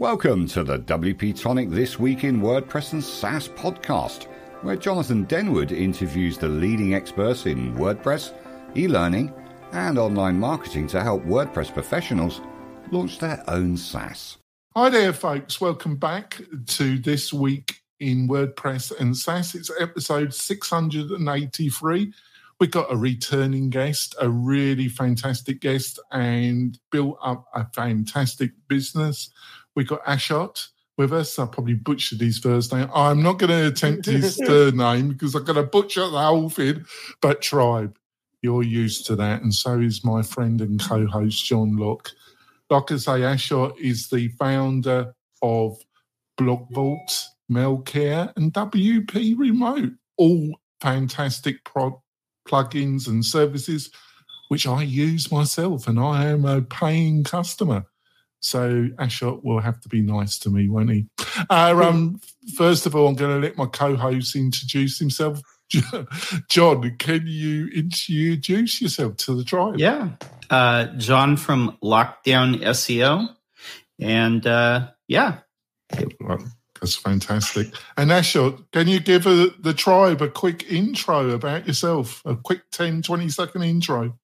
Welcome to the WP Tonic This Week in WordPress and SaaS podcast, where Jonathan Denwood interviews the leading experts in WordPress, e learning, and online marketing to help WordPress professionals launch their own SaaS. Hi there, folks. Welcome back to This Week in WordPress and SaaS. It's episode 683. We've got a returning guest, a really fantastic guest, and built up a fantastic business we got Ashot with us. I probably butchered his first name. I'm not going to attempt his third name because I'm going to butcher the whole thing. But Tribe, you're used to that, and so is my friend and co-host John Locke. Like I say, Ashot is the founder of Blog Vault, Mailcare, and WP Remote. All fantastic pro- plugins and services which I use myself, and I am a paying customer. So Ashot will have to be nice to me, won't he? Uh, um, first of all, I'm going to let my co-host introduce himself. John, can you introduce yourself to the tribe? Yeah, uh, John from Lockdown SEO, and uh, yeah, that's fantastic. And Ashot, can you give a, the tribe a quick intro about yourself? A quick 10, 20 second intro.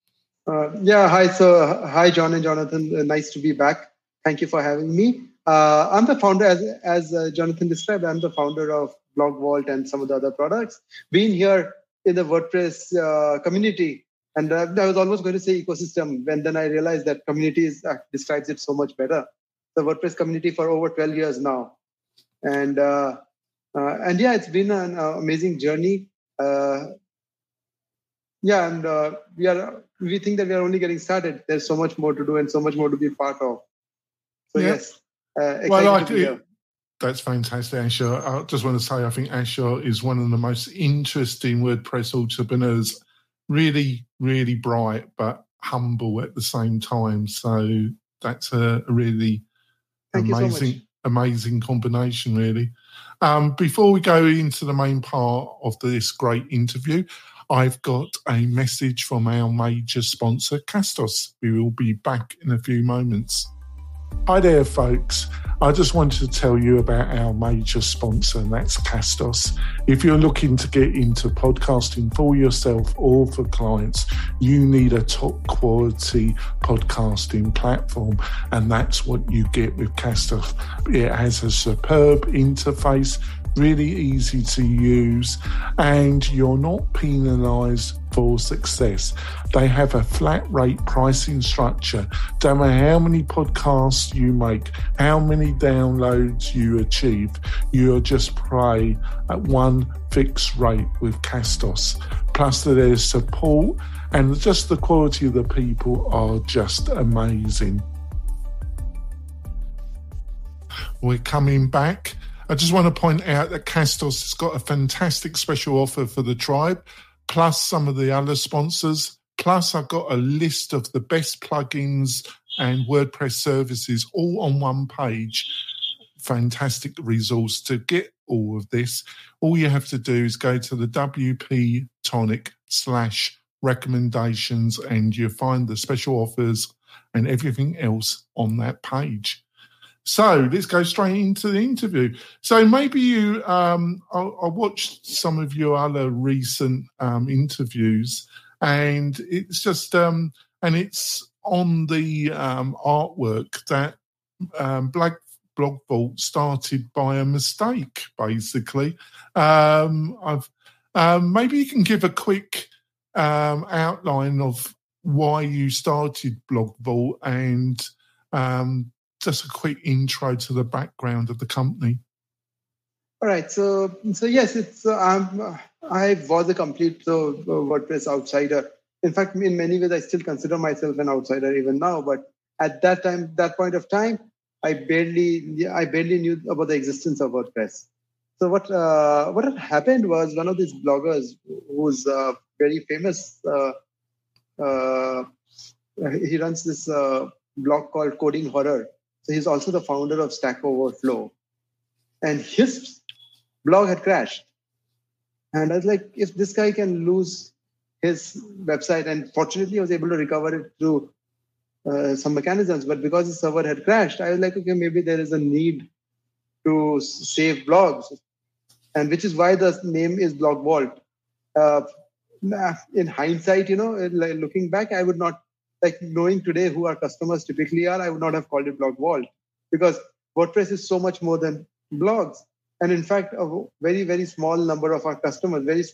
Uh, yeah, hi. So, hi, John and Jonathan. Uh, nice to be back. Thank you for having me. Uh, I'm the founder, as, as uh, Jonathan described, I'm the founder of Blog Vault and some of the other products. Being here in the WordPress uh, community, and uh, I was almost going to say ecosystem, and then I realized that community uh, describes it so much better. The WordPress community for over 12 years now, and uh, and yeah, it's been an amazing journey. yeah, and we are we think that we are only getting started. There's so much more to do and so much more to be part of. So yeah. yes, uh, well, I do. That's fantastic, Ashot. I just want to say I think Ashot is one of the most interesting WordPress entrepreneurs. Really, really bright, but humble at the same time. So that's a really Thank amazing, so amazing combination, really. Um, before we go into the main part of this great interview, I've got a message from our major sponsor, Castos. We will be back in a few moments. Hi there, folks. I just wanted to tell you about our major sponsor, and that's Castos. If you're looking to get into podcasting for yourself or for clients, you need a top quality podcasting platform, and that's what you get with Castos. It has a superb interface really easy to use, and you're not penalized for success. They have a flat rate pricing structure. Don't matter how many podcasts you make, how many downloads you achieve, you'll just pay at one fixed rate with Castos. Plus, there's support and just the quality of the people are just amazing. We're coming back I just want to point out that Castos has got a fantastic special offer for the tribe, plus some of the other sponsors. Plus, I've got a list of the best plugins and WordPress services all on one page. Fantastic resource to get all of this. All you have to do is go to the WP Tonic slash recommendations and you find the special offers and everything else on that page. So let's go straight into the interview. So maybe you, um, I, I watched some of your other recent um, interviews, and it's just, um, and it's on the um, artwork that um, Black Blog Vault started by a mistake, basically. Um, I've um, maybe you can give a quick um, outline of why you started Blog Vault and um, just a quick intro to the background of the company. All right. So, so yes, it's I'm, I was a complete uh, WordPress outsider. In fact, in many ways, I still consider myself an outsider even now. But at that time, that point of time, I barely, I barely knew about the existence of WordPress. So what uh, what had happened was one of these bloggers who's uh, very famous. Uh, uh he runs this uh, blog called Coding Horror, so he's also the founder of Stack Overflow. And his blog had crashed. And I was like, if this guy can lose his website, and fortunately, I was able to recover it through uh, some mechanisms. But because the server had crashed, I was like, okay, maybe there is a need to save blogs, and which is why the name is Blog Vault. Uh, in hindsight, you know, looking back, I would not like knowing today who our customers typically are. I would not have called it Blog Vault because WordPress is so much more than blogs. And in fact, a very, very small number of our customers, very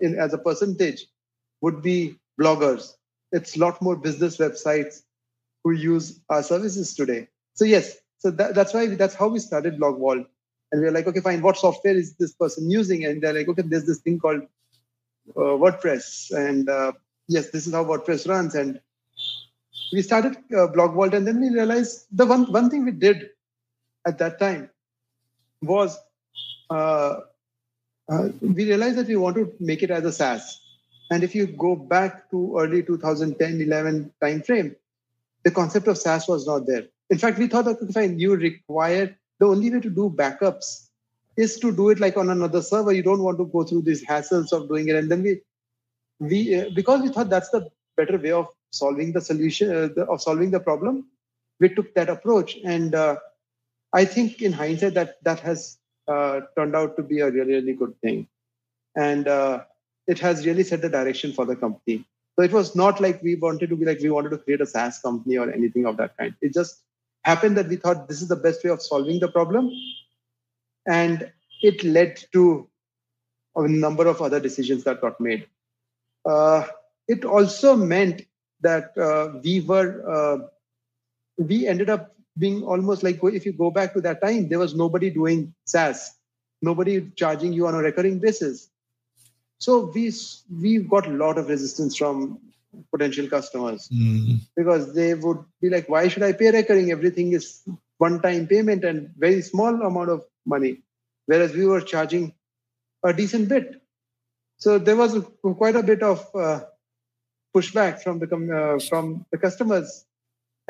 in, as a percentage, would be bloggers. It's a lot more business websites who use our services today. So yes, so that, that's why that's how we started Blog Vault. And we are like, okay, fine. What software is this person using? And they're like, okay, there's this thing called uh, WordPress, and uh, yes, this is how WordPress runs. And we started uh, Blog Vault, and then we realized the one one thing we did at that time was uh, uh, we realized that we want to make it as a SaaS. And if you go back to early 2010, 11 timeframe, the concept of SaaS was not there. In fact, we thought that fine, you require the only way to do backups is to do it like on another server. You don't want to go through these hassles of doing it. And then we, we uh, because we thought that's the better way of solving the solution uh, the, of solving the problem, we took that approach. And uh, I think in hindsight that that has uh, turned out to be a really really good thing, and uh, it has really set the direction for the company. So it was not like we wanted to be like we wanted to create a SaaS company or anything of that kind. It just happened that we thought this is the best way of solving the problem, and it led to a number of other decisions that got made. Uh, it also meant that uh, we were uh, we ended up being almost like if you go back to that time, there was nobody doing SaaS, nobody charging you on a recurring basis. So we we got a lot of resistance from potential customers mm. because they would be like, why should I pay recurring? Everything is one-time payment and very small amount of money, whereas we were charging a decent bit. So there was a, quite a bit of uh, pushback from the uh, from the customers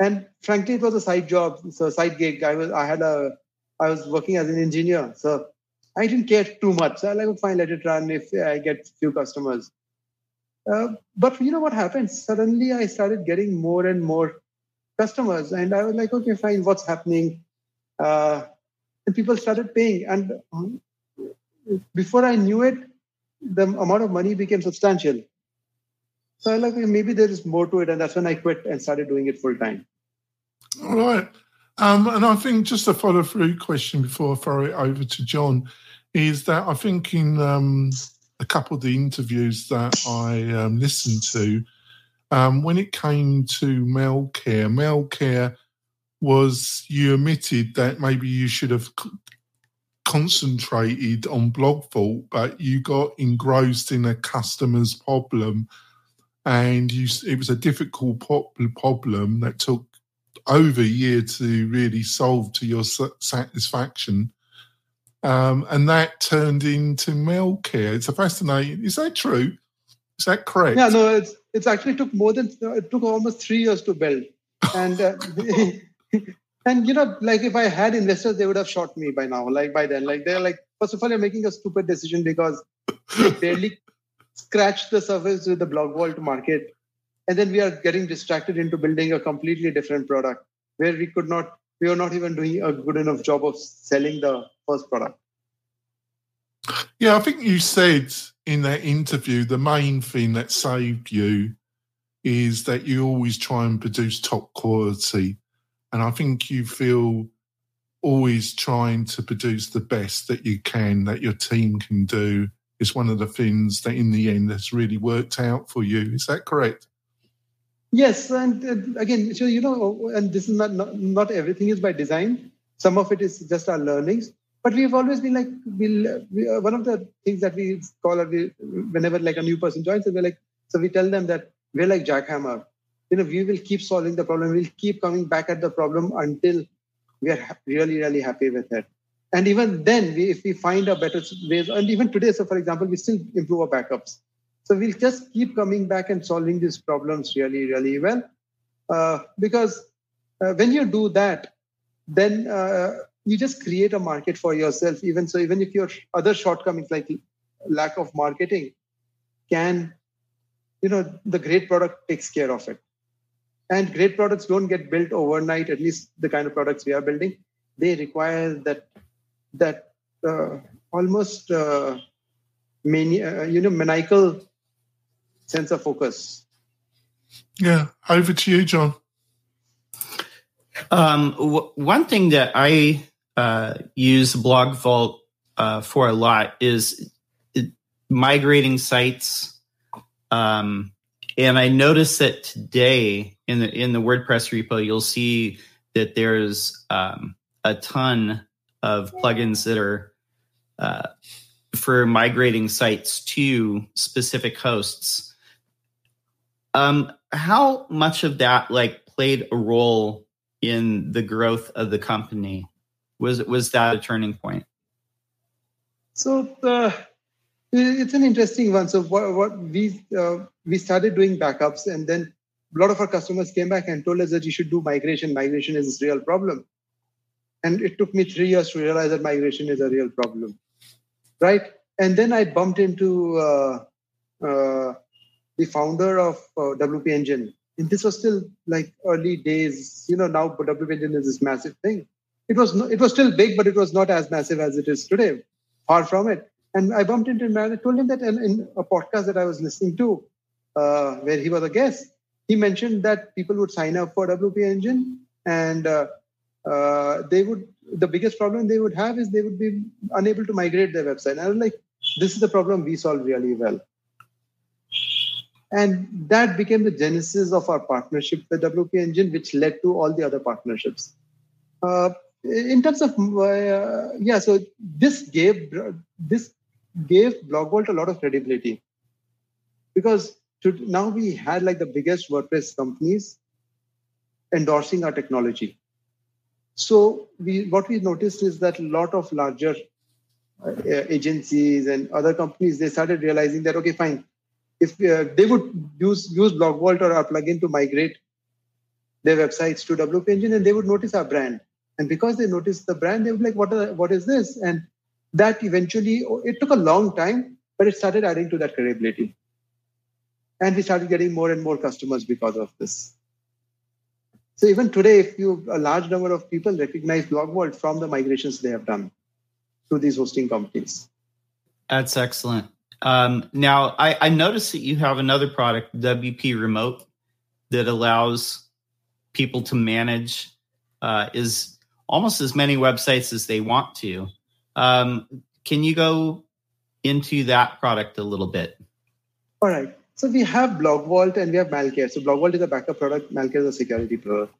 and frankly, it was a side job, so side gig. I was I had a I was working as an engineer, so I didn't care too much. So I like, fine, let it run if I get few customers. Uh, but you know what happened? Suddenly, I started getting more and more customers, and I was like, okay, fine, what's happening? Uh, and people started paying, and um, before I knew it, the amount of money became substantial. So I like maybe there is more to it, and that's when I quit and started doing it full time. All right. Um, and I think just a follow through question before I throw it over to John is that I think in um, a couple of the interviews that I um, listened to, um, when it came to Mailcare, Mailcare was you admitted that maybe you should have concentrated on Blog Vault, but you got engrossed in a customer's problem and you, it was a difficult problem that took over a year to really solve to your satisfaction. Um, and that turned into Mailcare. It's a fascinating. Is that true? Is that correct? Yeah, no, it's it's actually took more than it took almost three years to build, and uh, and you know, like if I had investors, they would have shot me by now. Like by then, like they're like, first of all, you're making a stupid decision because you barely scratched the surface with the blog vault market and then we are getting distracted into building a completely different product where we could not we are not even doing a good enough job of selling the first product. Yeah i think you said in that interview the main thing that saved you is that you always try and produce top quality. And i think you feel always trying to produce the best that you can that your team can do is one of the things that in the end has really worked out for you is that correct Yes, and uh, again, so you know, and this is not, not, not everything is by design. Some of it is just our learnings. But we've always been like, we'll, we, uh, one of the things that we call, we, whenever like a new person joins, we're like, so we tell them that we're like jackhammer. You know, we will keep solving the problem. We'll keep coming back at the problem until we are really, really happy with it. And even then, we, if we find a better ways, and even today, so for example, we still improve our backups so we'll just keep coming back and solving these problems really, really well. Uh, because uh, when you do that, then uh, you just create a market for yourself. Even so, even if your other shortcomings like lack of marketing can, you know, the great product takes care of it. And great products don't get built overnight. At least the kind of products we are building, they require that that uh, almost uh, mani- uh, you know maniacal sense of focus. Yeah, over to you, John. Um, w- one thing that I uh, use Blog Vault uh, for a lot is migrating sites. Um, and I noticed that today in the in the WordPress repo, you'll see that there's um, a ton of plugins that are uh, for migrating sites to specific hosts. Um, how much of that like played a role in the growth of the company? Was was that a turning point? So it's an interesting one. So what, what we uh, we started doing backups, and then a lot of our customers came back and told us that you should do migration. Migration is a real problem, and it took me three years to realize that migration is a real problem, right? And then I bumped into uh, uh the founder of uh, WP Engine, and this was still like early days. You know, now WP Engine is this massive thing. It was no, it was still big, but it was not as massive as it is today. Far from it. And I bumped into him and I told him that in, in a podcast that I was listening to, uh, where he was a guest, he mentioned that people would sign up for WP Engine and uh, uh, they would, the biggest problem they would have is they would be unable to migrate their website. And I was like, this is the problem we solve really well. And that became the genesis of our partnership with WP Engine, which led to all the other partnerships. Uh, in terms of uh, yeah, so this gave this gave BlogVault a lot of credibility because to, now we had like the biggest WordPress companies endorsing our technology. So we what we noticed is that a lot of larger uh, agencies and other companies they started realizing that okay fine. If uh, they would use use BlogVault or our plugin to migrate their websites to WP Engine and they would notice our brand. And because they noticed the brand they be like what are, what is this? And that eventually it took a long time but it started adding to that credibility. And we started getting more and more customers because of this so even today if you a large number of people recognize blogvault from the migrations they have done to these hosting companies that's excellent um, now I, I noticed that you have another product wp remote that allows people to manage uh, is almost as many websites as they want to um, can you go into that product a little bit? All right. So we have BlogVault and we have Malcare. So BlogVault is a backup product. Malcare is a security product.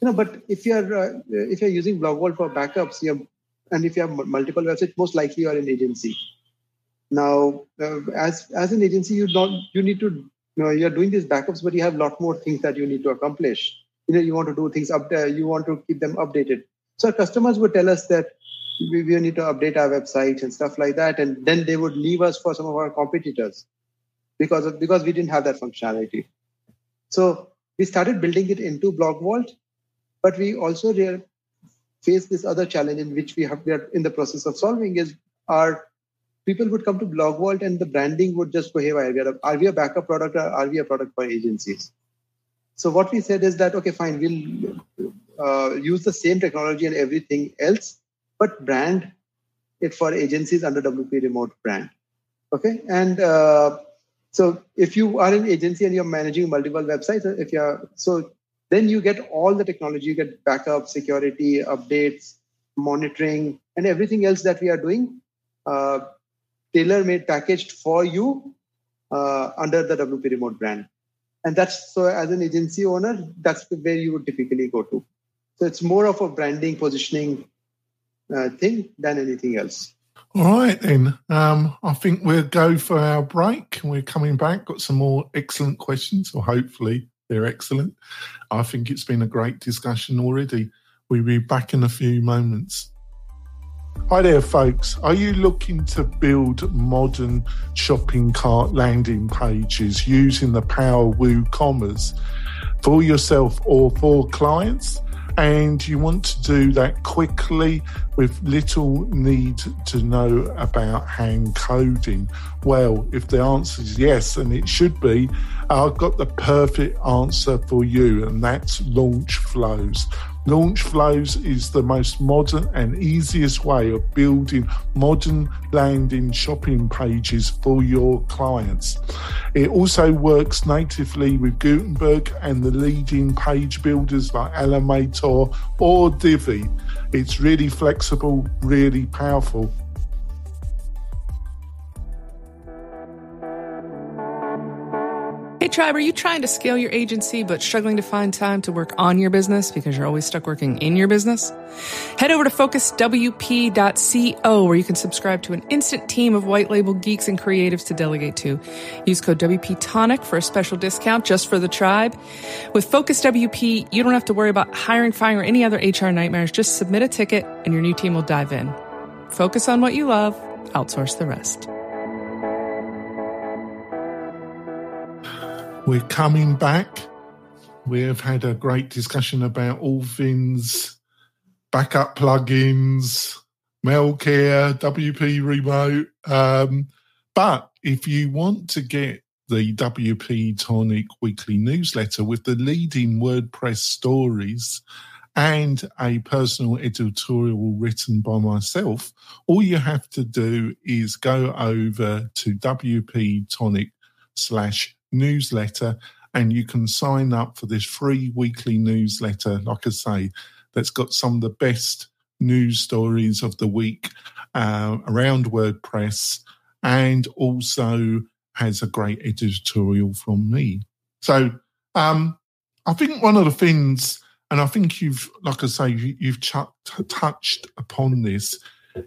You know, but if you're uh, if you're using BlogVault for backups, you and if you have multiple websites, most likely you're an agency. Now, uh, as as an agency, you don't you need to you know you're doing these backups, but you have a lot more things that you need to accomplish. You know, you want to do things up there. You want to keep them updated. So customers would tell us that we, we need to update our website and stuff like that. And then they would leave us for some of our competitors because of, because we didn't have that functionality. So we started building it into BlogVault, but we also re- face this other challenge in which we have we are in the process of solving is our people would come to BlogVault and the branding would just go haywire. Are, we a, are we a backup product or are we a product for agencies? So what we said is that okay, fine, we'll uh, use the same technology and everything else, but brand it for agencies under WP Remote brand. Okay, and uh, so if you are an agency and you're managing multiple websites, if you're so then you get all the technology, you get backup, security, updates, monitoring, and everything else that we are doing, uh, tailor-made, packaged for you uh, under the WP Remote brand. And that's so as an agency owner, that's where you would typically go to. So it's more of a branding, positioning, uh, thing than anything else. All right, then. Um, I think we'll go for our break. And we're coming back. Got some more excellent questions, or hopefully they're excellent. I think it's been a great discussion already. We'll be back in a few moments. Hi there, folks. Are you looking to build modern shopping cart landing pages using the power of WooCommerce for yourself or for clients? And you want to do that quickly with little need to know about hand coding? Well, if the answer is yes, and it should be, I've got the perfect answer for you, and that's launch flows. Launch Flows is the most modern and easiest way of building modern landing shopping pages for your clients. It also works natively with Gutenberg and the leading page builders like Elementor or Divi. It's really flexible, really powerful, Tribe, are you trying to scale your agency but struggling to find time to work on your business because you're always stuck working in your business? Head over to focuswp.co where you can subscribe to an instant team of white label geeks and creatives to delegate to. Use code WP Tonic for a special discount just for the tribe. With Focus WP, you don't have to worry about hiring, firing, or any other HR nightmares. Just submit a ticket and your new team will dive in. Focus on what you love, outsource the rest. We're coming back. We have had a great discussion about all things backup plugins, Mailcare, WP Remote. Um, but if you want to get the WP Tonic weekly newsletter with the leading WordPress stories and a personal editorial written by myself, all you have to do is go over to WP Tonic slash newsletter and you can sign up for this free weekly newsletter, like I say, that's got some of the best news stories of the week uh, around WordPress and also has a great editorial from me. So um, I think one of the things, and I think you've, like I say, you, have ch- touched upon this,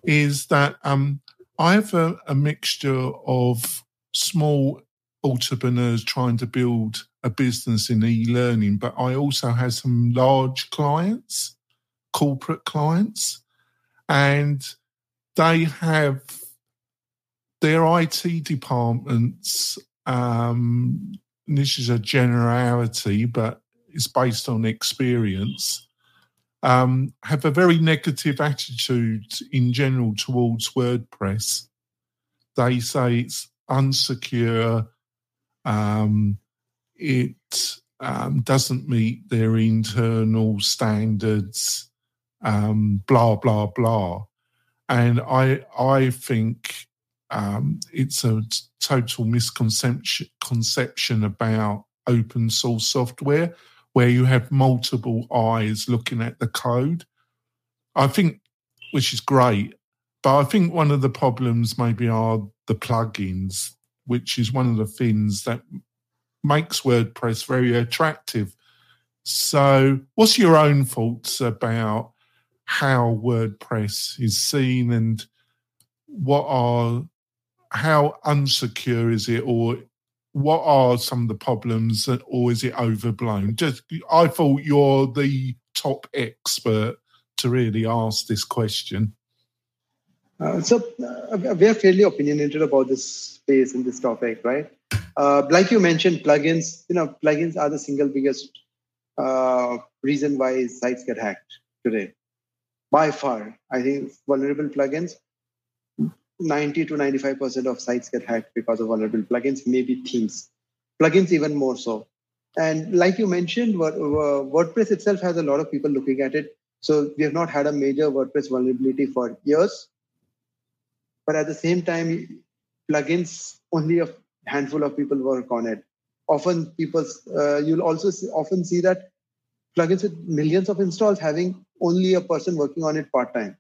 is that um, I have a, a mixture of small entrepreneurs trying to build a business in e-learning, but I also have some large clients, corporate clients, and they have their IT departments. Um, this is a generality, but it's based on experience. Um, have a very negative attitude in general towards WordPress. They say it's unsecure, um, it um, doesn't meet their internal standards, um, blah blah blah, and I I think um, it's a total misconception conception about open source software where you have multiple eyes looking at the code. I think, which is great, but I think one of the problems maybe are the plugins which is one of the things that makes WordPress very attractive. So, what's your own thoughts about how WordPress is seen and what are how unsecure is it or what are some of the problems that, or is it overblown just i thought you're the top expert to really ask this question uh, so uh, we are fairly opinionated about this space and this topic, right? Uh, like you mentioned, plugins. You know, plugins are the single biggest uh, reason why sites get hacked today. By far, I think vulnerable plugins. 90 to 95 percent of sites get hacked because of vulnerable plugins, maybe themes. Plugins even more so. And like you mentioned, WordPress itself has a lot of people looking at it. So we have not had a major WordPress vulnerability for years but at the same time, plugins only a handful of people work on it. Often, people uh, you'll also see, often see that plugins with millions of installs having only a person working on it part time.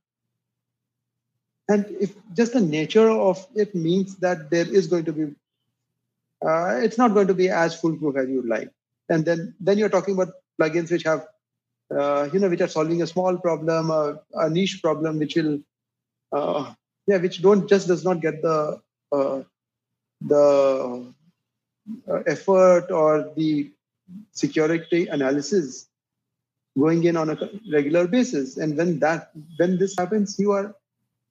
And if just the nature of it means that there is going to be, uh, it's not going to be as foolproof as you'd like. And then then you're talking about plugins which have, uh, you know, which are solving a small problem, a, a niche problem, which will uh, yeah which don't just does not get the uh, the uh, effort or the security analysis going in on a regular basis and when that when this happens your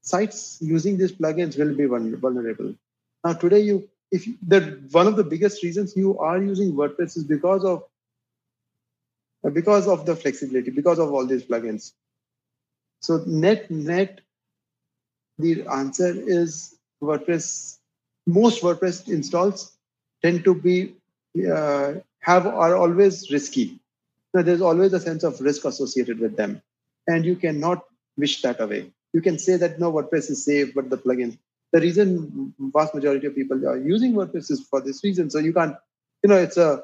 sites using these plugins will be vulnerable now today you if you, the one of the biggest reasons you are using wordpress is because of because of the flexibility, because of all these plugins. So net net, the answer is WordPress. Most WordPress installs tend to be uh, have are always risky. Now, there's always a sense of risk associated with them, and you cannot wish that away. You can say that no, WordPress is safe, but the plugin. The reason vast majority of people are using WordPress is for this reason. So you can't, you know, it's a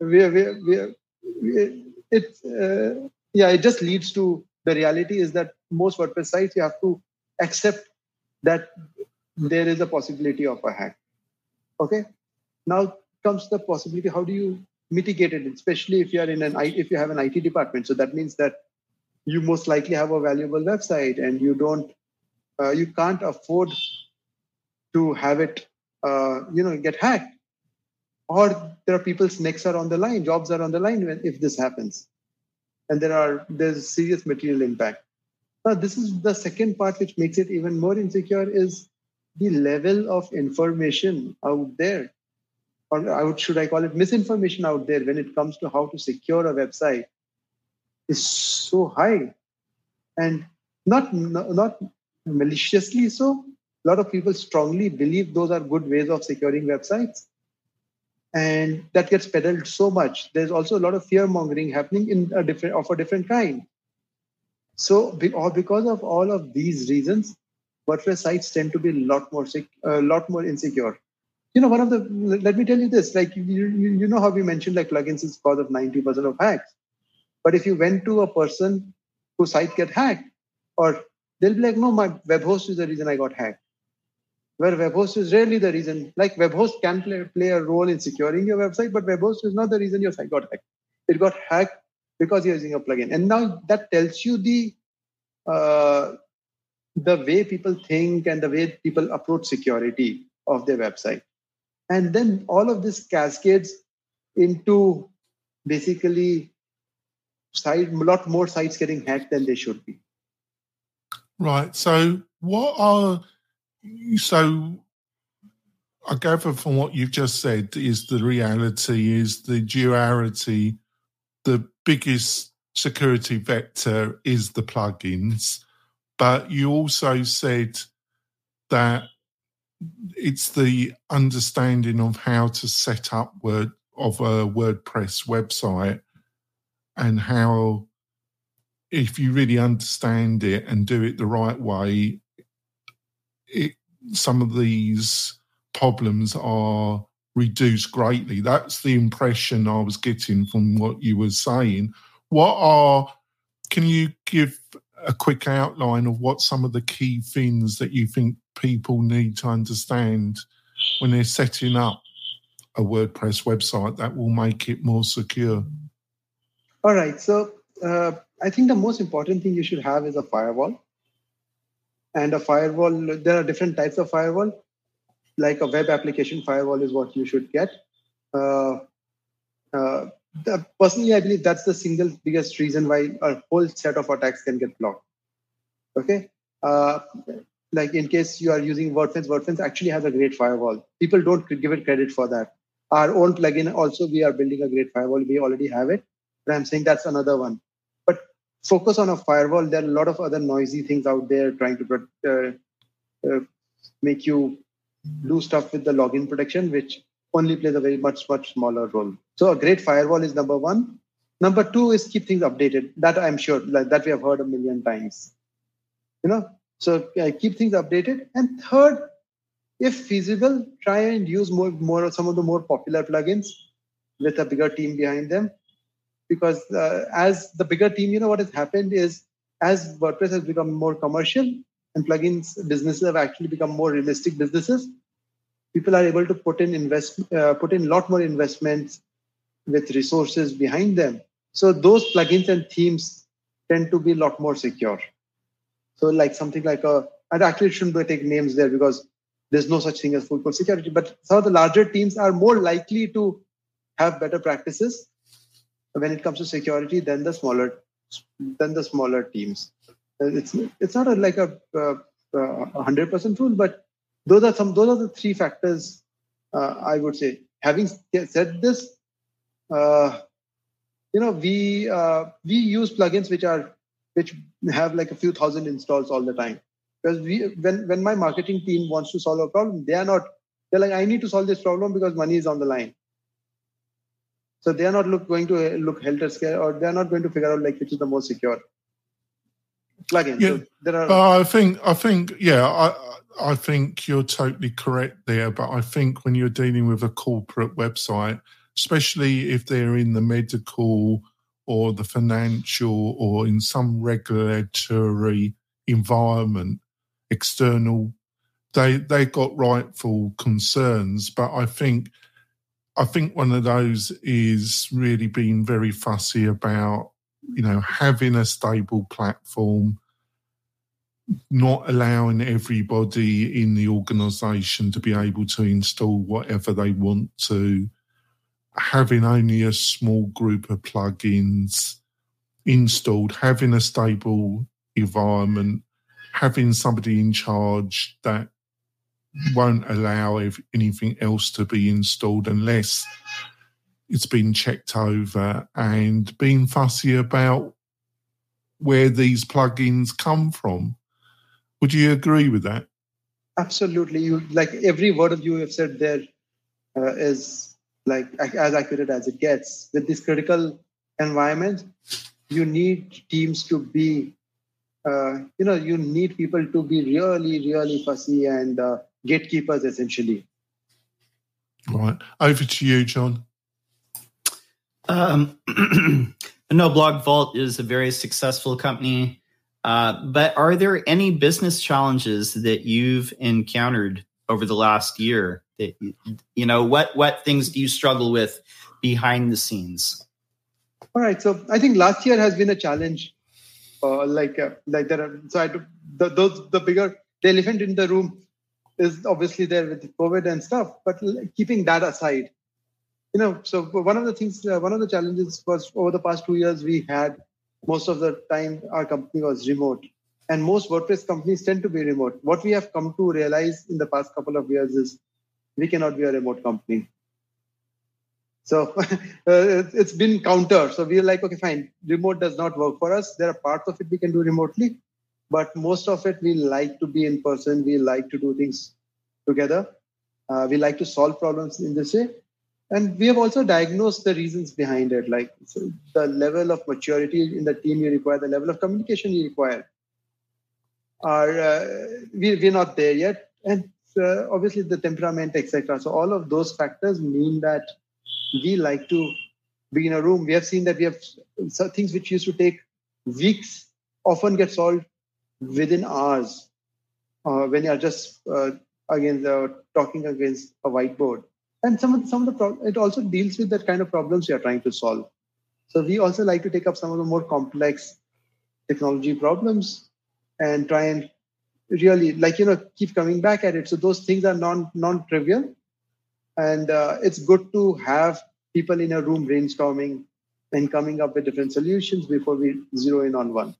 we're, we we it uh, yeah, it just leads to the reality is that most WordPress sites you have to accept that there is a possibility of a hack. Okay, now comes the possibility. How do you mitigate it, especially if you are in an if you have an IT department? So that means that you most likely have a valuable website and you don't uh, you can't afford to have it uh, you know get hacked or there are people's necks are on the line jobs are on the line when, if this happens and there are there's serious material impact now this is the second part which makes it even more insecure is the level of information out there or should i call it misinformation out there when it comes to how to secure a website is so high. And not not maliciously so a lot of people strongly believe those are good ways of securing websites. And that gets peddled so much. There's also a lot of fear mongering happening in a different of a different kind so because of all of these reasons WordPress sites tend to be a lot more a lot more insecure you know one of the let me tell you this like you, you, you know how we mentioned like plugins is cause of 90% of hacks but if you went to a person whose site get hacked, or they'll be like, no, my web host is the reason I got hacked. Where web host is rarely the reason. Like web host can play, play a role in securing your website, but web host is not the reason your site got hacked. It got hacked because you're using a plugin. And now that tells you the uh, the way people think and the way people approach security of their website. And then all of this cascades into basically site, a lot more sites getting hacked than they should be. Right. So, what are so? I gather from what you've just said is the reality is the duality. The biggest security vector is the plugins, but you also said that it's the understanding of how to set up word of a WordPress website and how if you really understand it and do it the right way, it, some of these problems are reduced greatly. That's the impression I was getting from what you were saying. What are, can you give a quick outline of what some of the key things that you think people need to understand when they're setting up a WordPress website that will make it more secure? All right. So uh, I think the most important thing you should have is a firewall. And a firewall, there are different types of firewall. Like a web application firewall is what you should get. Uh, uh, the, personally, I believe that's the single biggest reason why a whole set of attacks can get blocked. Okay. Uh, like in case you are using WordFence, WordFence actually has a great firewall. People don't give it credit for that. Our own plugin also, we are building a great firewall. We already have it but I'm saying that's another one. But focus on a firewall. There are a lot of other noisy things out there trying to uh, uh, make you do stuff with the login protection, which only plays a very much much smaller role. So a great firewall is number one. Number two is keep things updated. That I'm sure like that we have heard a million times. You know, so keep things updated. And third, if feasible, try and use more more some of the more popular plugins with a bigger team behind them because uh, as the bigger team, you know what has happened is as WordPress has become more commercial and plugins businesses have actually become more realistic businesses, people are able to put in invest uh, put in a lot more investments with resources behind them. So those plugins and themes tend to be a lot more secure. So like something like a, I actually shouldn't take names there because there's no such thing as full code security, but some of the larger teams are more likely to have better practices when it comes to security than the smaller than the smaller teams. Uh, it's it's not a, like a uh, uh, hundred percent rule, but those are some those are the three factors uh, I would say. Having said this, uh, you know, we uh, we use plugins which are which have like a few thousand installs all the time. Because we when when my marketing team wants to solve a problem, they are not they're like, I need to solve this problem because money is on the line. So they are not look, going to look helter skelter, or they are not going to figure out like which is the most secure plugin. Yeah, so there are. Uh, I think I think yeah, I I think you're totally correct there. But I think when you're dealing with a corporate website, especially if they're in the medical or the financial or in some regulatory environment, external, they they got rightful concerns. But I think I think one of those is really being very fussy about, you know, having a stable platform, not allowing everybody in the organization to be able to install whatever they want to, having only a small group of plugins installed, having a stable environment, having somebody in charge that won't allow anything else to be installed unless it's been checked over and being fussy about where these plugins come from. Would you agree with that? Absolutely. You like every word of you have said there uh, is like as accurate as it gets. With this critical environment, you need teams to be, uh, you know, you need people to be really, really fussy and uh, gatekeepers essentially. Right. Over to you, John. Um, no, Blog Vault is a very successful company. Uh, but are there any business challenges that you've encountered over the last year? That you know, what what things do you struggle with behind the scenes? All right. So I think last year has been a challenge. Uh, like uh, like there are so I, the, those the bigger the elephant in the room is obviously there with COVID and stuff. But keeping that aside, you know, so one of the things, uh, one of the challenges was over the past two years, we had most of the time our company was remote. And most WordPress companies tend to be remote. What we have come to realize in the past couple of years is we cannot be a remote company. So uh, it's been counter. So we're like, okay, fine, remote does not work for us. There are parts of it we can do remotely, but most of it we like to be in person we like to do things together uh, we like to solve problems in this way and we have also diagnosed the reasons behind it like so the level of maturity in the team you require the level of communication you require are uh, we, we're not there yet. And uh, obviously the temperament etc so all of those factors mean that we like to be in a room. We have seen that we have things which used to take weeks often get solved within hours uh, when you are just uh, against uh, talking against a whiteboard. And some of some of the pro- it also deals with that kind of problems you are trying to solve. So we also like to take up some of the more complex technology problems and try and really like you know keep coming back at it. So those things are non non trivial, and uh, it's good to have people in a room brainstorming and coming up with different solutions before we zero in on one.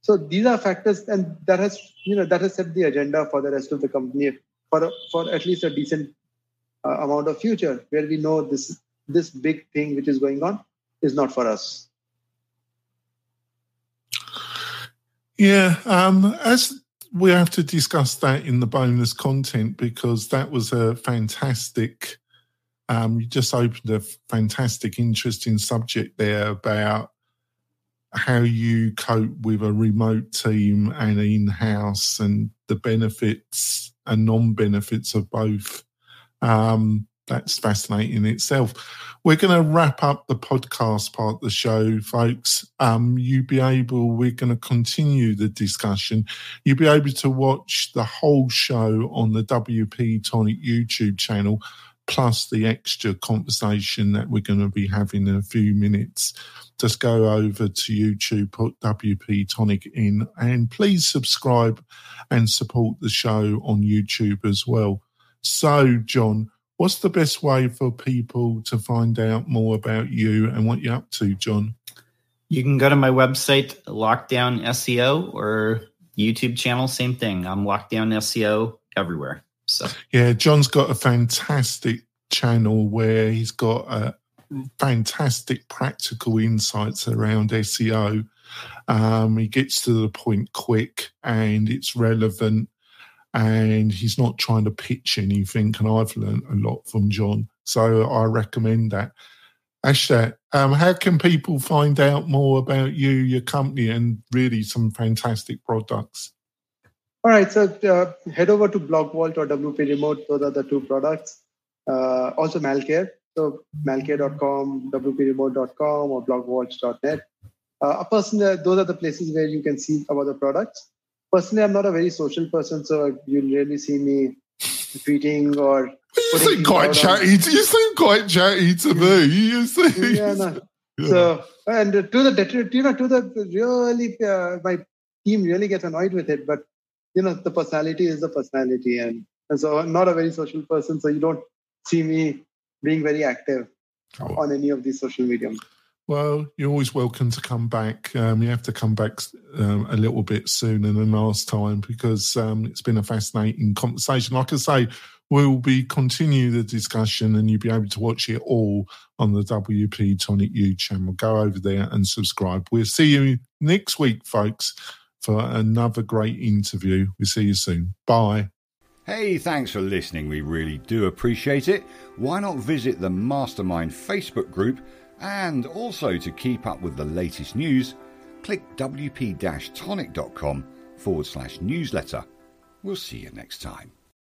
So these are factors, and that has you know that has set the agenda for the rest of the company for for at least a decent uh, amount of future, where we know this this big thing which is going on is not for us. Yeah, um, as we have to discuss that in the bonus content because that was a fantastic. Um, you just opened a fantastic, interesting subject there about how you cope with a remote team and in house and the benefits and non benefits of both. Um, that's fascinating in itself. We're going to wrap up the podcast part of the show, folks. Um, you'll be able, we're going to continue the discussion. You'll be able to watch the whole show on the WP Tonic YouTube channel, plus the extra conversation that we're going to be having in a few minutes just go over to YouTube, put WP Tonic in, and please subscribe and support the show on YouTube as well. So, John, what's the best way for people to find out more about you and what you're up to, John? You can go to my website, Lockdown SEO, or YouTube channel, same thing. I'm Lockdown SEO everywhere. So yeah, John's got a fantastic channel where he's got a fantastic practical insights around SEO. Um, he gets to the point quick and it's relevant and he's not trying to pitch anything. And I've learned a lot from John. So I recommend that. Ashtat, um, how can people find out more about you, your company, and really some fantastic products? All right, so uh, head over to BlogVault or WP Remote. Those are the two products. Uh, also, Malcare. So, malcare.com, wpremote.com, or blogvault.net. Uh, personally, those are the places where you can see about the products. Personally, I'm not a very social person, so you'll really see me tweeting or you seem quite chatty. On. You seem quite chatty to me. You seem. Yeah, no. Yeah. So and to the you know to the really uh, my team really gets annoyed with it, but you know the personality is the personality, and, and so I'm not a very social person, so you don't see me being very active oh. on any of these social mediums. Well, you're always welcome to come back. Um, you have to come back um, a little bit sooner than last time because um, it's been a fascinating conversation. Like I say, we'll be continue the discussion and you'll be able to watch it all on the WP Tonic U channel. Go over there and subscribe. We'll see you next week, folks, for another great interview. We'll see you soon. Bye. Hey, thanks for listening. We really do appreciate it. Why not visit the Mastermind Facebook group? And also to keep up with the latest news, click wp tonic.com forward slash newsletter. We'll see you next time.